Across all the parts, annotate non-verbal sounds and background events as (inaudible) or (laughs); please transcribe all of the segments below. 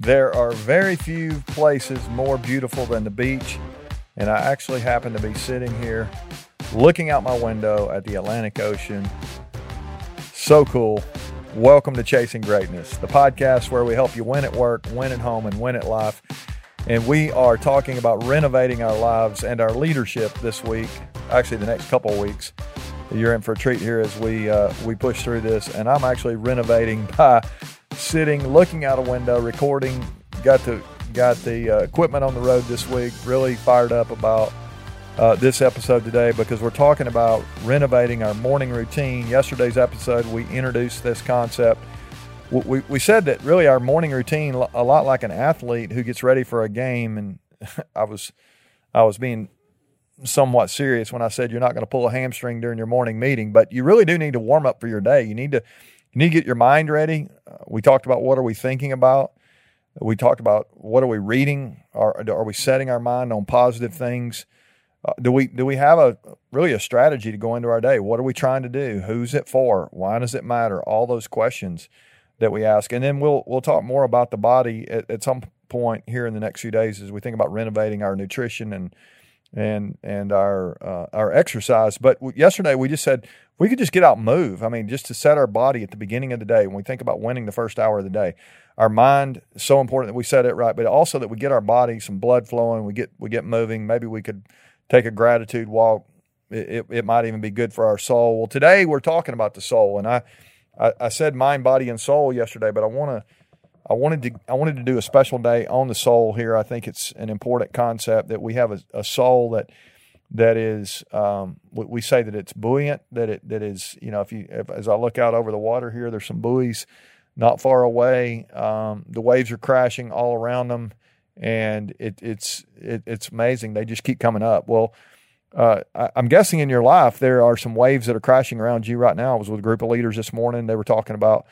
There are very few places more beautiful than the beach, and I actually happen to be sitting here looking out my window at the Atlantic Ocean. So cool. Welcome to Chasing Greatness, the podcast where we help you win at work, win at home, and win at life. And we are talking about renovating our lives and our leadership this week, actually, the next couple weeks. You're in for a treat here as we uh, we push through this, and I'm actually renovating (laughs) by sitting, looking out a window, recording. Got the got the uh, equipment on the road this week. Really fired up about uh, this episode today because we're talking about renovating our morning routine. Yesterday's episode, we introduced this concept. We, we said that really our morning routine, a lot like an athlete who gets ready for a game, and (laughs) I was I was being somewhat serious when I said you're not going to pull a hamstring during your morning meeting, but you really do need to warm up for your day. You need to you need to get your mind ready. Uh, we talked about what are we thinking about. We talked about what are we reading. Are are we setting our mind on positive things? Uh, do we do we have a really a strategy to go into our day? What are we trying to do? Who's it for? Why does it matter? All those questions that we ask, and then we'll we'll talk more about the body at, at some point here in the next few days as we think about renovating our nutrition and and and our uh, our exercise. But yesterday we just said we could just get out and move. I mean, just to set our body at the beginning of the day when we think about winning the first hour of the day. Our mind is so important that we set it right, but also that we get our body some blood flowing. We get we get moving. Maybe we could take a gratitude walk. It, it, it might even be good for our soul. Well, today we're talking about the soul, and I I, I said mind, body, and soul yesterday, but I want to I wanted to I wanted to do a special day on the soul here. I think it's an important concept that we have a, a soul that that is um, we say that it's buoyant. That it that is you know if you if, as I look out over the water here, there's some buoys not far away. Um, the waves are crashing all around them, and it, it's it, it's amazing. They just keep coming up. Well. Uh, I, I'm guessing in your life there are some waves that are crashing around you right now. I was with a group of leaders this morning. They were talking about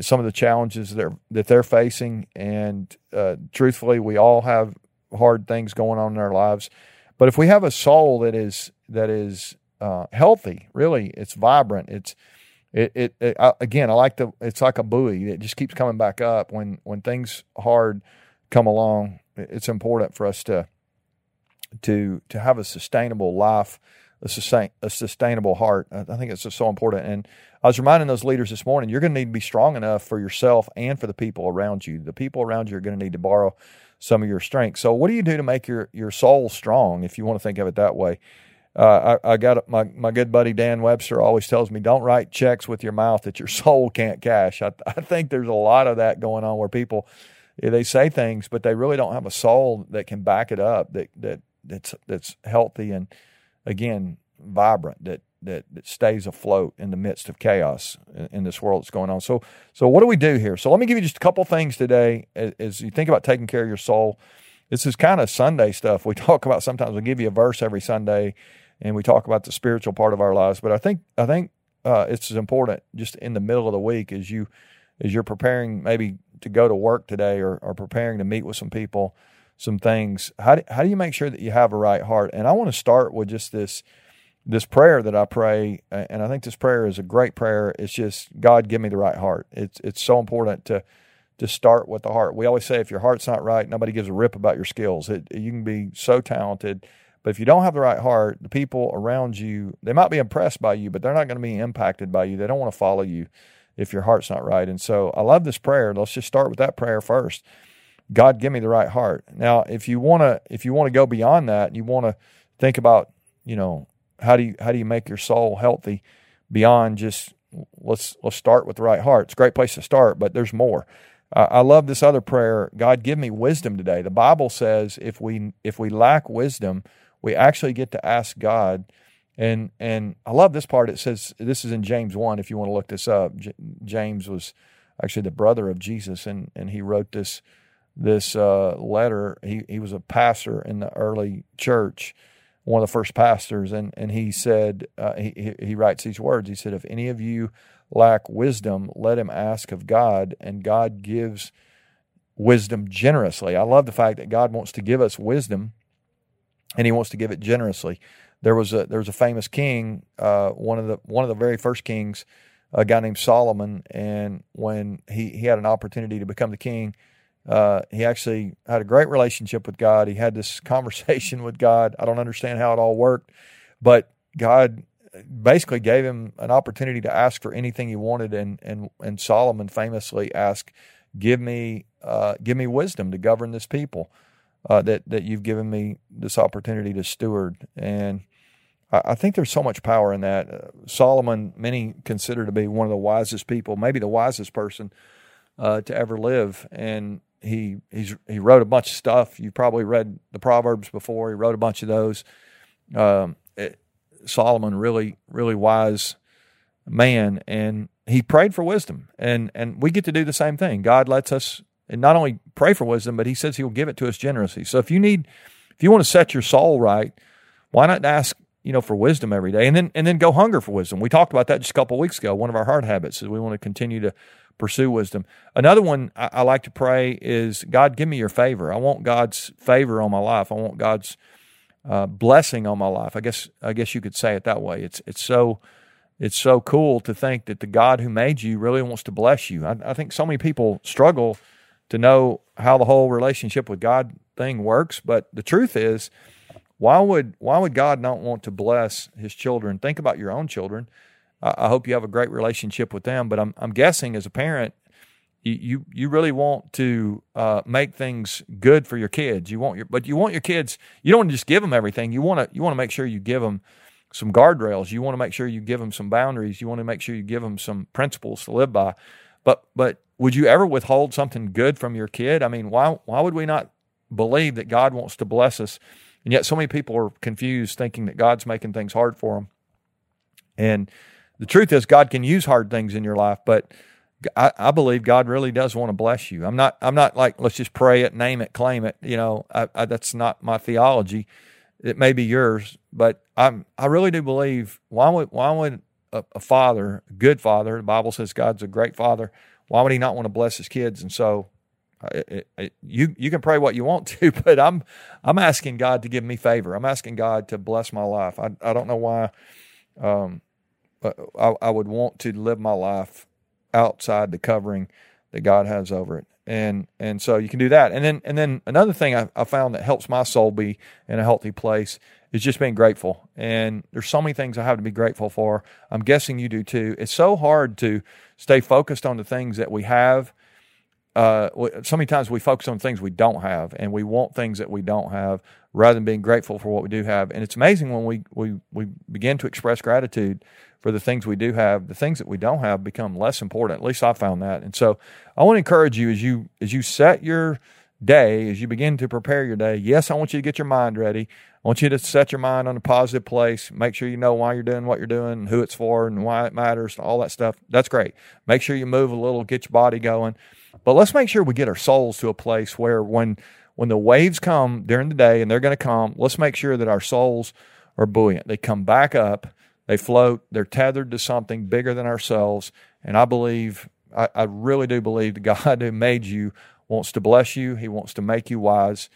some of the challenges that they're, that they're facing. And uh, truthfully, we all have hard things going on in our lives. But if we have a soul that is that is uh, healthy, really, it's vibrant. It's it, it, it I, again. I like the. It's like a buoy. that just keeps coming back up when when things hard come along. It's important for us to to to have a sustainable life a, sustain, a sustainable heart. I think it's just so important. And I was reminding those leaders this morning, you're going to need to be strong enough for yourself and for the people around you. The people around you are going to need to borrow some of your strength. So, what do you do to make your your soul strong, if you want to think of it that way? Uh, I, I, got my my good buddy Dan Webster always tells me, don't write checks with your mouth that your (laughs) soul can't cash. I, I think there's a lot of that going on where people they say things, but they really don't have a soul that can back it up. That that that's that's healthy and again vibrant that that, that stays afloat in the midst of chaos in, in, this world that's going on. So so what do we do here? So let me give you just a couple things today as, as you think about taking care of your soul. This is kind of Sunday stuff. We (laughs) talk about sometimes we give you a verse every Sunday and we talk about the spiritual part of our lives. But I think I think uh, it's important just in the middle of the week as you as you're preparing maybe to go to work today or, or preparing to meet with some people some things. How do, how do you make sure that you have a right heart? And I want to start with just this this prayer that I pray, and I think this prayer is a great prayer. It's just God, give me the right heart. It's it's so important to to start with the heart. We always say if your heart's not right, nobody gives a rip about your skills. It, you can be so talented, but if you don't have the right heart, the people around you they might be impressed by you, but they're not going to be impacted by you. They don't want to follow you if your heart's not right. And so I love this prayer. Let's just start with that prayer first. God, give me the right heart. Now, if you want to, if you want to go beyond that, you want to think about, you know, how do you how do you make your soul healthy beyond just let's let's start with the right heart. It's a great place to start, but there's more. Uh, I love this other prayer. God, give me wisdom today. The Bible says if we if we lack wisdom, we actually get to ask God. And and I love this part. It says this is in James one. If you want to look this up, J- James was actually the brother of Jesus, and and he wrote this this uh, letter. He he was a pastor in the early church, one of the first pastors, and and he said uh, he he writes these words. He said, "If any of you lack wisdom, let him ask of God, and God gives wisdom generously." I love the fact that God wants to give us wisdom, and He wants to give it generously. There was a there was a famous king, uh, one of the one of the very first kings, a guy named Solomon, and when he he had an opportunity to become the king Uh, he actually had a great relationship with God. He had this (laughs) conversation with God. I don't understand how it all worked, but God basically gave him an opportunity to ask for anything he wanted, and and and Solomon famously asked, "Give me, uh, give me wisdom to govern this people uh, that that you've given me this opportunity to steward." And I, I think there's so much power in that. Uh, Solomon, many consider to be one of the wisest people, maybe the wisest person uh, to ever live, and he he's he wrote a bunch of stuff. You probably read the Proverbs before. He wrote a bunch of those. Um, it, Solomon, really, really wise man, and he prayed for wisdom. And and we get to do the same thing. God lets us and not only pray for wisdom, but He says He will give it to us generously. So if you need, if you want to set your soul right, why not ask you know for wisdom every day, and then and then go hunger for wisdom. We talked about that just a couple weeks ago. One of our heart habits is we want to continue to pursue wisdom. Another one I, I like to pray is God, give me your favor. I want God's favor on my life. I want God's uh, blessing on my life. I guess I guess you could say it that way. It's it's so it's so cool to think that the God who made you really wants to bless you. I, I think so many people struggle to know how the whole relationship with God thing works, but the truth is, why would why would God not want to bless His children? Think about your own children. I, hope you have a great relationship with them, but I'm I'm guessing as a parent, you you really want to uh, make things good for your kids. You want your, but you want your kids. You don't want to just give them everything. You want to you want to make sure you give them some guardrails. You want to make sure you give them some boundaries. You want to make sure you give them some principles to live by. But but would you ever withhold something good from your kid? I mean, why why would we not believe that God wants to bless us? And yet, so many people are confused, thinking that God's making things hard for them. And the truth is, God can use hard things in your life, but I, I, believe God really does want to bless you. I'm not. I'm not like let's just pray it, name it, claim it. You know, I, I, that's not my theology. It may be yours, but I'm. I really do believe. Why would Why would a, a father, a good father, the Bible says God's a great father. Why would he not want to bless his kids? And so, it, it, you you can pray what you want (laughs) to, but I'm I'm asking God to give me favor. I'm asking God to bless my life. I I don't know why. Um, I, I would want to live my life outside the covering that God has over it. And and so you can do that. And then and then another thing I, I found that helps my soul be in a healthy place is just being grateful. And there's so many things I have to be grateful for. I'm guessing you do too. It's so hard to stay focused on the things that we have. Uh, so many times we focus on things we don't have, and we want things that we don't have, rather than being grateful for what we do have. And it's amazing when we we we begin to express gratitude for the things we do have, the things that we don't have become less important. At least I found that. And so I want to encourage you as you as you set your day, as you begin to prepare your day, yes, I want you to get your mind ready. I want you to set your mind on a positive place. Make sure you know why you're doing what you're doing, who it's for, and why it matters, all that stuff. That's great. Make sure you move a little, get your body going. But let's make sure we get our souls to a place where when when the waves come during the day, and they're going to come, let's make sure that our souls are buoyant. They come back up they float, they're tethered to something bigger than ourselves. And I believe, I, I really do believe the (laughs) God who made you wants to bless you. He wants to make you wise.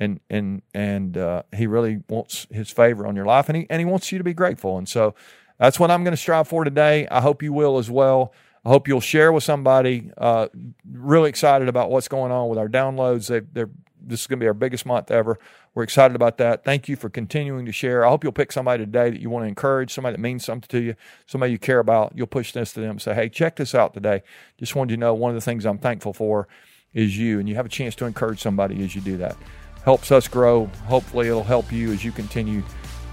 And, and, and, uh, he really wants his favor on your life and he, and he wants you to be grateful. And so that's what I'm going to strive for today. I hope you will as well. I hope you'll share with somebody. Uh, really excited about what's going on with our downloads. They, they're this is going to be our biggest month ever. We're excited about that. Thank you for continuing to share. I hope you'll pick somebody today that you want to encourage, somebody that means something to you, somebody you care about. You'll push this to them say, hey, check this out today. Just wanted you to know one of the things I'm thankful for is you. And you have a chance to encourage somebody as you do that. Helps us grow. Hopefully, it'll help you as you continue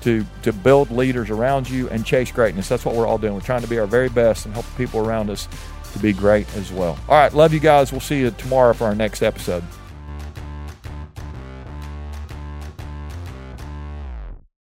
to, to build leaders around you and chase greatness. That's what we're all doing. We're trying to be our very best and help the people around us to be great as well. All right. Love you guys. We'll see you tomorrow for our next episode.